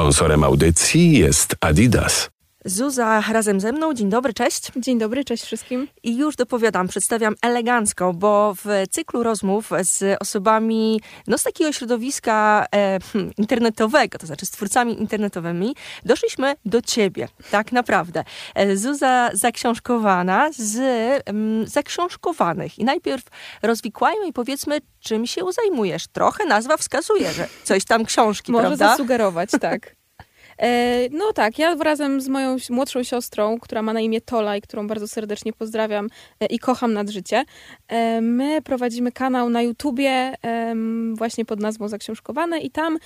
Sponsorem audycji jest Adidas. Zuza razem ze mną. Dzień dobry, cześć. Dzień dobry, cześć wszystkim. I już dopowiadam, przedstawiam elegancko, bo w cyklu rozmów z osobami no, z takiego środowiska e, hmm, internetowego, to znaczy z twórcami internetowymi, doszliśmy do ciebie, tak naprawdę. E, Zuza zaksiążkowana z mm, zaksiążkowanych. I najpierw rozwikłajmy i powiedzmy, czym się zajmujesz. Trochę nazwa wskazuje, że coś tam książki, Może prawda? zasugerować, tak. E, no tak, ja razem z moją młodszą siostrą, która ma na imię Tola i którą bardzo serdecznie pozdrawiam e, i kocham nad życie, e, my prowadzimy kanał na YouTubie właśnie pod nazwą Zaksiążkowane i tam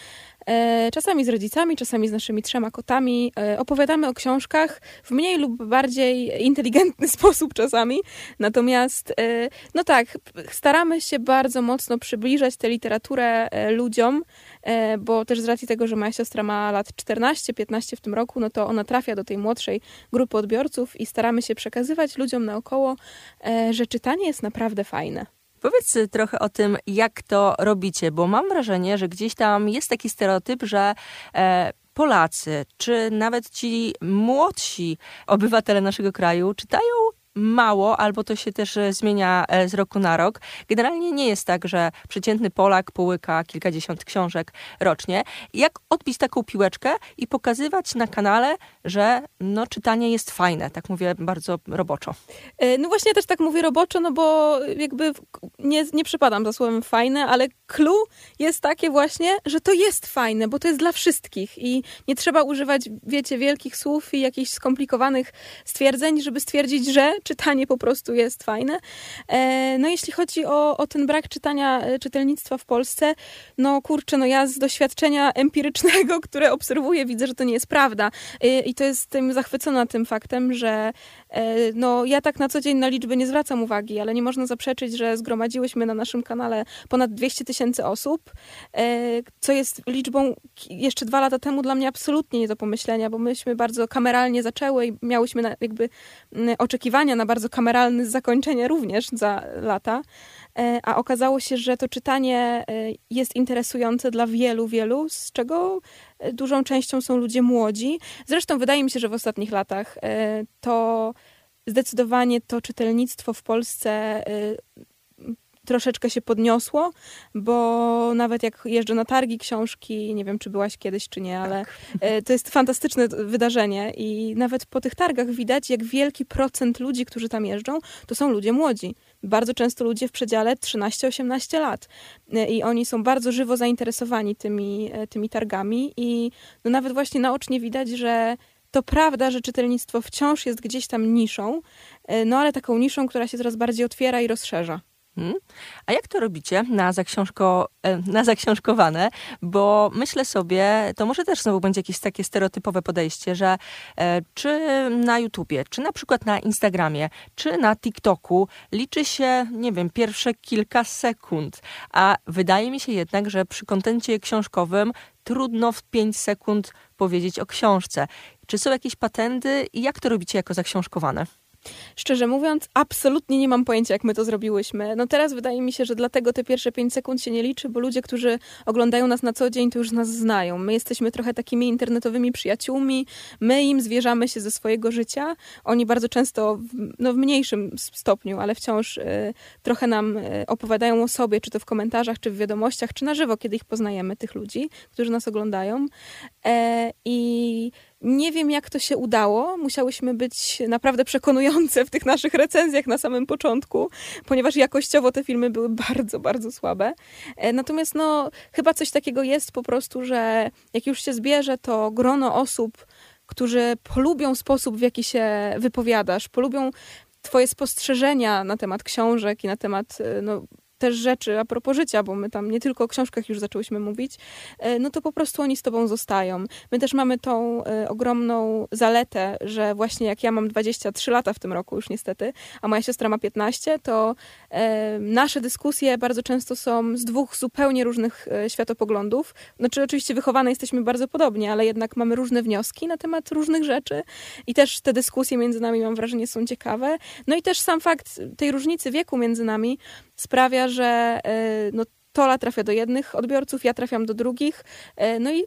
czasami z rodzicami, czasami z naszymi trzema kotami opowiadamy o książkach w mniej lub bardziej inteligentny sposób czasami. Natomiast, no tak, staramy się bardzo mocno przybliżać tę literaturę ludziom, bo też z racji tego, że moja siostra ma lat 14, 15 w tym roku, no to ona trafia do tej młodszej grupy odbiorców i staramy się przekazywać ludziom naokoło, e, że czytanie jest naprawdę fajne. Powiedz trochę o tym, jak to robicie, bo mam wrażenie, że gdzieś tam jest taki stereotyp, że e, Polacy, czy nawet ci młodsi obywatele naszego kraju czytają mało, albo to się też e, zmienia e, z roku na rok. Generalnie nie jest tak, że przeciętny Polak połyka kilkadziesiąt książek rocznie. Jak odbić taką piłeczkę i pokazywać na kanale, że no, czytanie jest fajne, tak mówię bardzo roboczo. E, no właśnie ja też tak mówię roboczo, no bo jakby nie, nie przypadam za słowem fajne, ale clue jest takie właśnie, że to jest fajne, bo to jest dla wszystkich i nie trzeba używać, wiecie, wielkich słów i jakichś skomplikowanych stwierdzeń, żeby stwierdzić, że czytanie po prostu jest fajne. E, no jeśli chodzi o, o ten brak czytania, e, czytelnictwa w Polsce, no kurczę, no ja z doświadczenia empirycznego, które obserwuję, widzę, że to nie jest prawda. E, I to jestem zachwycona tym faktem, że no ja tak na co dzień na liczby nie zwracam uwagi, ale nie można zaprzeczyć, że zgromadziłyśmy na naszym kanale ponad 200 tysięcy osób, co jest liczbą jeszcze dwa lata temu dla mnie absolutnie nie do pomyślenia, bo myśmy bardzo kameralnie zaczęły i miałyśmy jakby oczekiwania na bardzo kameralne zakończenie również za lata, e, a okazało się, że to czytanie e, jest interesujące dla wielu, wielu, z czego e, dużą częścią są ludzie młodzi. Zresztą wydaje mi się, że w ostatnich latach to zdecydowanie to czytelnictwo w Polsce troszeczkę się podniosło, bo nawet jak jeżdżę na targi książki, nie wiem czy byłaś kiedyś czy nie, ale tak. to jest fantastyczne wydarzenie i nawet po tych targach widać, jak wielki procent ludzi, którzy tam jeżdżą, to są ludzie młodzi. Bardzo często ludzie w przedziale 13-18 lat e, i oni są bardzo żywo zainteresowani tymi, e, tymi targami i no nawet właśnie naocznie widać, że to prawda, że czytelnictwo wciąż jest gdzieś tam niszą, e, no ale taką niszą, która się coraz bardziej otwiera i rozszerza. Hmm? A jak to robicie na, zaksiążko, e, na zaksiążkowane? Bo myślę sobie, to może też znowu będzie jakieś takie stereotypowe podejście, że e, czy na YouTubie, czy na przykład na Instagramie, czy na TikToku liczy się, nie wiem, pierwsze kilka sekund. A wydaje mi się jednak, że przy kontencie książkowym trudno w 5 sekund powiedzieć o książce. Czy są jakieś patenty i jak to robicie jako zaksiążkowane? Szczerze mówiąc, absolutnie nie mam pojęcia, jak my to zrobiłyśmy. No teraz wydaje mi się, że dlatego te pierwsze 5 sekund się nie liczy, bo ludzie, którzy oglądają nas na co dzień, to już nas znają. My jesteśmy trochę takimi internetowymi przyjaciółmi, my im zwierzamy się ze swojego życia. Oni bardzo często, no w mniejszym stopniu, ale wciąż y, trochę nam y, opowiadają o sobie, czy to w komentarzach, czy w wiadomościach, czy na żywo, kiedy ich poznajemy, tych ludzi, którzy nas oglądają. E, I nie wiem, jak to się udało. Musiałyśmy być naprawdę przekonujące w tych naszych recenzjach na samym początku, ponieważ jakościowo te filmy były bardzo, bardzo słabe. E, natomiast no, chyba coś takiego jest po prostu, że jak już się zbierze to grono osób, którzy polubią sposób, w jaki się wypowiadasz, polubią Twoje spostrzeżenia na temat książek i na temat e, no, też rzeczy a propos życia, bo my tam nie tylko o książkach już zaczęłyśmy mówić, e, no to po prostu oni z tobą zostają. My też mamy tą e, ogromną zaletę, że właśnie jak ja mam 23 lata w tym roku już niestety, a moja siostra ma 15, to e, nasze dyskusje bardzo często są z dwóch zupełnie różnych światopoglądów. Znaczy oczywiście wychowane jesteśmy bardzo podobnie, ale jednak mamy różne wnioski na temat różnych rzeczy i też te dyskusje między nami mam wrażenie są ciekawe. No i też sam fakt tej różnicy wieku między nami sprawia, że e, no, Tola trafia do jednych odbiorców, ja trafiam do drugich. E, no i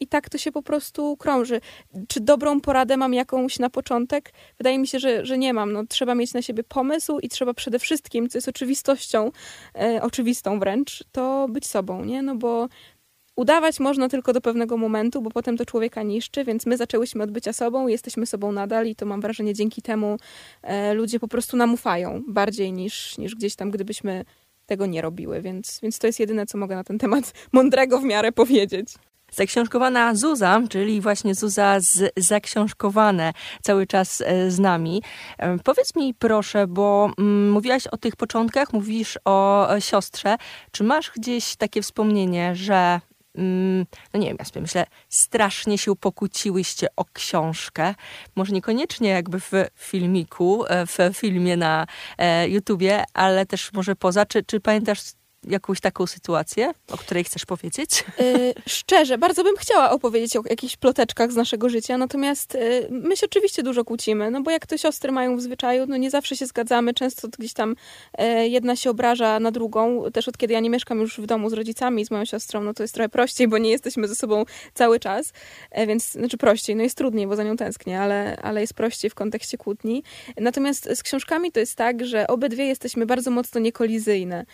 i tak to się po prostu krąży. Czy dobrą poradę mam jakąś na początek? Wydaje mi się, że, że nie mam. No, trzeba mieć na siebie pomysł i trzeba przede wszystkim, co jest oczywistością, e, oczywistą wręcz, to być sobą, nie? No bo udawać można tylko do pewnego momentu, bo potem to człowieka niszczy, więc my zaczęłyśmy od bycia sobą, jesteśmy sobą nadal i to mam wrażenie dzięki temu e, ludzie po prostu nam ufają bardziej niż, niż gdzieś tam, gdybyśmy tego nie robiły, więc, więc to jest jedyne, co mogę na ten temat mądrego w miarę powiedzieć. Zaksiążkowana Zuza, czyli właśnie Zuza z Zaksiążkowane, cały czas e, z nami. E, powiedz mi proszę, bo mm, mówiłaś o tych początkach, mówisz o e, siostrze. Czy masz gdzieś takie wspomnienie, że no nie wiem, ja sobie myślę, strasznie się pokłóciłyście o książkę. Może niekoniecznie jakby w filmiku, w filmie na YouTubie, ale też może poza. Czy, czy pamiętasz jakąś taką sytuację, o której chcesz powiedzieć? Yy, szczerze, bardzo bym chciała opowiedzieć o jakichś ploteczkach z naszego życia, natomiast yy, my się oczywiście dużo kłócimy, no bo jak to siostry mają w zwyczaju, no nie zawsze się zgadzamy, często gdzieś tam yy, jedna się obraża na drugą, też od kiedy ja nie mieszkam już w domu z rodzicami, z moją siostrą, no to jest trochę prościej, bo nie jesteśmy ze sobą cały czas, więc, znaczy prościej, no jest trudniej, bo za nią tęsknię, ale, ale jest prościej w kontekście kłótni. Natomiast z książkami to jest tak, że obydwie jesteśmy bardzo mocno niekolizyjne,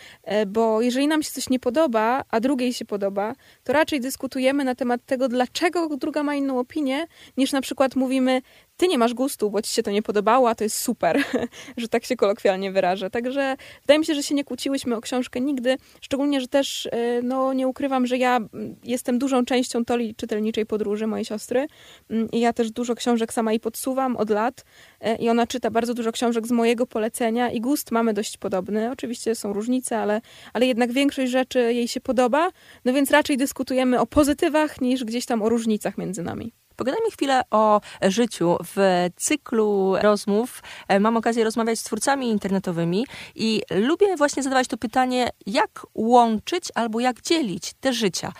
bo jeżeli nam się coś nie podoba, a drugiej się podoba, to raczej dyskutujemy na temat tego, dlaczego druga ma inną opinię, niż na przykład mówimy, ty nie masz gustu, bo ci się to nie podobało, a to jest super, że tak się kolokwialnie wyrażę. Także wydaje mi się, że się nie kłóciłyśmy o książkę nigdy, szczególnie, że też e, no, nie ukrywam, że ja jestem dużą częścią toli czytelniczej podróży mojej siostry mm, i ja też dużo książek sama jej podsuwam od lat e, i ona czyta bardzo dużo książek z mojego polecenia i gust mamy dość podobny. Oczywiście są różnice, ale, ale jednak większość rzeczy jej się podoba, no więc raczej dyskutujemy o pozytywach niż gdzieś tam o różnicach między nami. Pogadajmy chwilę o życiu. W cyklu rozmów e, mam okazję rozmawiać z twórcami internetowymi i lubię właśnie zadawać to pytanie, jak łączyć albo jak dzielić te życia.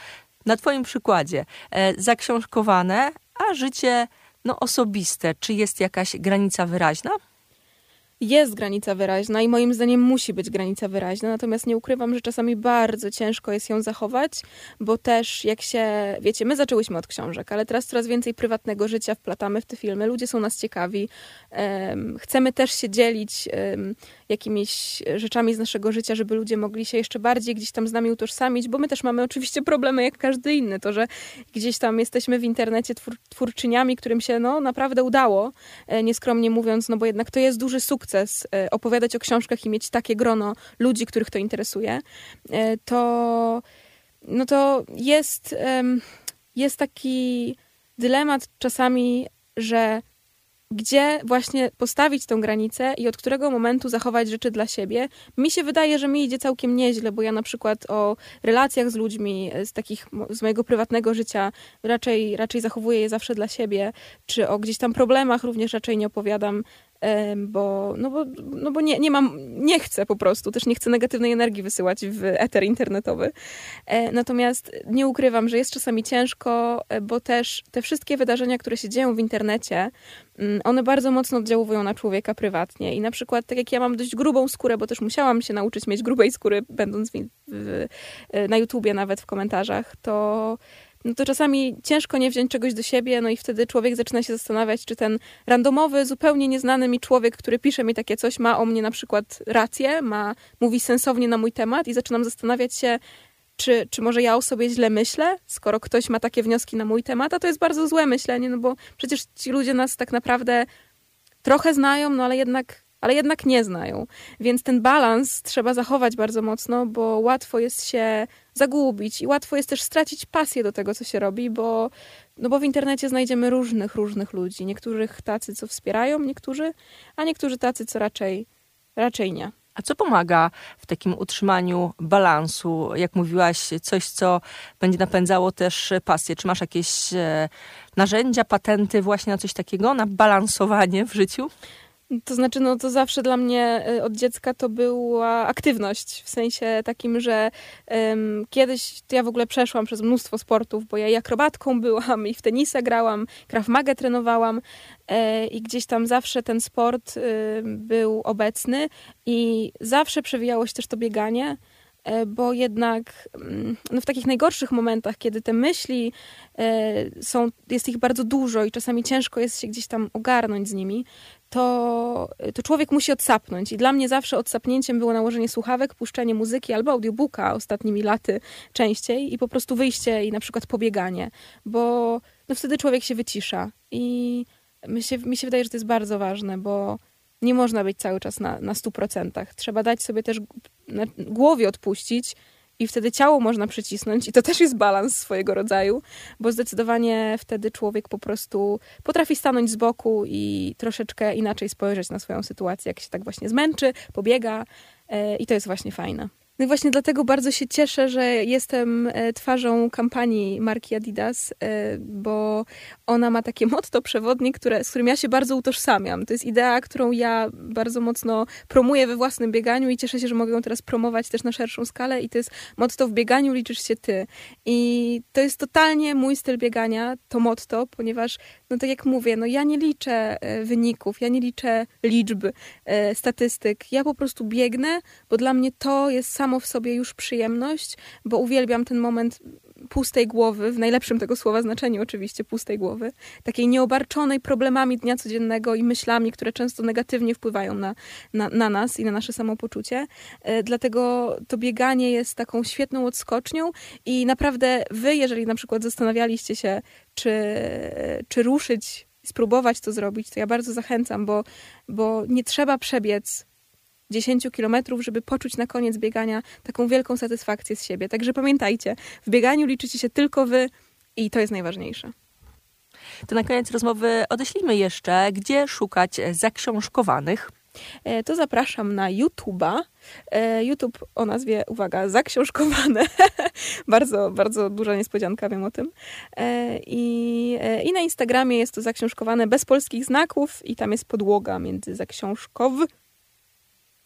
Na Twoim przykładzie e, zaksiążkowane, a życie no, osobiste. Czy jest jakaś granica wyraźna? Jest granica wyraźna i moim zdaniem musi być granica wyraźna, natomiast nie ukrywam, że czasami bardzo ciężko jest ją zachować, bo też jak się, wiecie, my zaczęłyśmy od książek, ale teraz coraz więcej prywatnego życia wplatamy w te filmy, ludzie są nas ciekawi, um, chcemy też się dzielić um, jakimiś rzeczami z naszego życia, żeby ludzie mogli się jeszcze bardziej gdzieś tam z nami utożsamić, bo my też mamy oczywiście problemy jak każdy inny, to, że gdzieś tam jesteśmy w internecie twór, twórczyniami, którym się no naprawdę udało, e, nieskromnie mówiąc, no bo jednak to jest duży sukces, e, opowiadać o książkach i mieć takie grono ludzi, których to interesuje, e, to, no to jest, jest taki dylemat czasami, że gdzie właśnie postawić tą granicę i od którego momentu zachować rzeczy dla siebie. Mi się wydaje, że mi idzie całkiem nieźle, bo ja na przykład o relacjach z ludźmi, z takich, z mojego prywatnego życia raczej, raczej zachowuję je zawsze dla siebie, czy o gdzieś tam problemach również raczej nie opowiadam bo, no bo, no bo nie, nie mam, nie chcę po prostu, też nie chcę negatywnej energii wysyłać w eter internetowy. E, natomiast nie ukrywam, że jest czasami ciężko, e, bo też te wszystkie wydarzenia, które się dzieją w internecie, mm, one bardzo mocno oddziałują na człowieka prywatnie. I na przykład, tak jak ja mam dość grubą skórę, bo też musiałam się nauczyć mieć grubej skóry, będąc w, w, e, na YouTubie nawet w komentarzach, to no to czasami ciężko nie wziąć czegoś do siebie, no i wtedy człowiek zaczyna się zastanawiać, czy ten randomowy, zupełnie nieznany mi człowiek, który pisze mi takie coś, ma o mnie na przykład rację, ma, mówi sensownie na mój temat i zaczynam zastanawiać się, czy, czy może ja o sobie źle myślę, skoro ktoś ma takie wnioski na mój temat, a to jest bardzo złe myślenie, no bo przecież ci ludzie nas tak naprawdę trochę znają, no ale jednak ale jednak nie znają. Więc ten balans trzeba zachować bardzo mocno, bo łatwo jest się zagubić i łatwo jest też stracić pasję do tego, co się robi, bo, no bo w internecie znajdziemy różnych, różnych ludzi. Niektórych tacy, co wspierają, niektórzy, a niektórzy tacy, co raczej, raczej nie. A co pomaga w takim utrzymaniu balansu? Jak mówiłaś, coś, co będzie napędzało też pasję. Czy masz jakieś e, narzędzia, patenty właśnie na coś takiego, na balansowanie w życiu? To znaczy, no to zawsze dla mnie y, od dziecka to była aktywność, w sensie takim, że um, kiedyś ja w ogóle przeszłam przez mnóstwo sportów, bo ja i akrobatką byłam, i w tenisa grałam, krav magę trenowałam e, i gdzieś tam zawsze ten sport y, był obecny i zawsze przewijało się też to bieganie. e, bo jednak mm, no w takich najgorszych momentach, kiedy te myśli e, są, jest ich bardzo dużo i czasami ciężko jest się gdzieś tam ogarnąć z nimi, to, to człowiek musi odsapnąć. I dla mnie zawsze odsapnięciem było nałożenie słuchawek, puszczenie muzyki albo audiobooka ostatnimi laty częściej i po prostu wyjście i na przykład pobieganie, bo no wtedy człowiek się wycisza. I mi się, mi się wydaje, że to jest bardzo ważne, bo nie można być cały czas na, na 100%. Trzeba dać sobie też głowie odpuścić i wtedy ciało można przycisnąć i to też jest balans swojego rodzaju, bo zdecydowanie wtedy człowiek po prostu potrafi stanąć z boku i troszeczkę inaczej spojrzeć na swoją sytuację, jak się tak właśnie zmęczy, pobiega e, i to jest właśnie fajne. No i właśnie dlatego bardzo się cieszę, że jestem e, twarzą kampanii marki Adidas, e, bo ona ma takie motto przewodnie, które, z którym ja się bardzo utożsamiam. To jest idea, którą ja bardzo mocno promuję we własnym bieganiu i cieszę się, że mogę ją teraz promować też na szerszą skalę i to jest motto w bieganiu liczysz się ty. I to jest totalnie mój styl biegania, to motto, ponieważ, no tak jak mówię, no ja nie liczę e, wyników, ja nie liczę liczb, statystyk. Ja po prostu biegnę, bo dla mnie to jest sam samo w sobie już przyjemność, bo uwielbiam ten moment pustej głowy, w najlepszym tego słowa znaczeniu oczywiście pustej głowy, takiej nieobarczonej problemami dnia codziennego i myślami, które często negatywnie wpływają na, na, na nas i na nasze samopoczucie. E, dlatego to bieganie jest taką świetną odskocznią i naprawdę wy, jeżeli na przykład zastanawialiście się, czy, czy ruszyć, spróbować to zrobić, to ja bardzo zachęcam, bo, bo nie trzeba przebiec 10 kilometrów, żeby poczuć na koniec biegania taką wielką satysfakcję z siebie. Także pamiętajcie, w bieganiu liczycie się tylko wy i to jest najważniejsze. To na koniec rozmowy odeślijmy jeszcze, gdzie szukać zaksiążkowanych. E, to zapraszam na YouTube'a. E, YouTube o nazwie, uwaga, zaksiążkowane. bardzo, bardzo duża niespodzianka, wiem o tym. E, I, I na Instagramie jest to zaksiążkowane bez polskich znaków i tam jest podłoga między zaksiążkow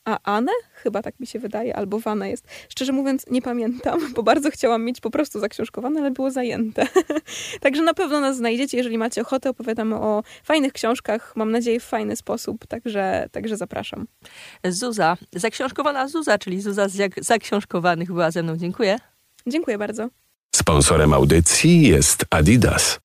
a Anę? Chyba tak mi się wydaje, albo Wana jest. Szczerze mówiąc, nie pamiętam, bo bardzo chciałam mieć po prostu zaksiążkowane, ale było zajęte. Także na pewno nas znajdziecie, jeżeli macie ochotę. Opowiadamy o fajnych książkach, mam nadzieję w fajny sposób, także, także zapraszam. Zuza, zaksiążkowana Zuza, czyli Zuza z zaksiążkowanych była ze mną. Dziękuję. Dziękuję bardzo. Sponsorem audycji jest Adidas.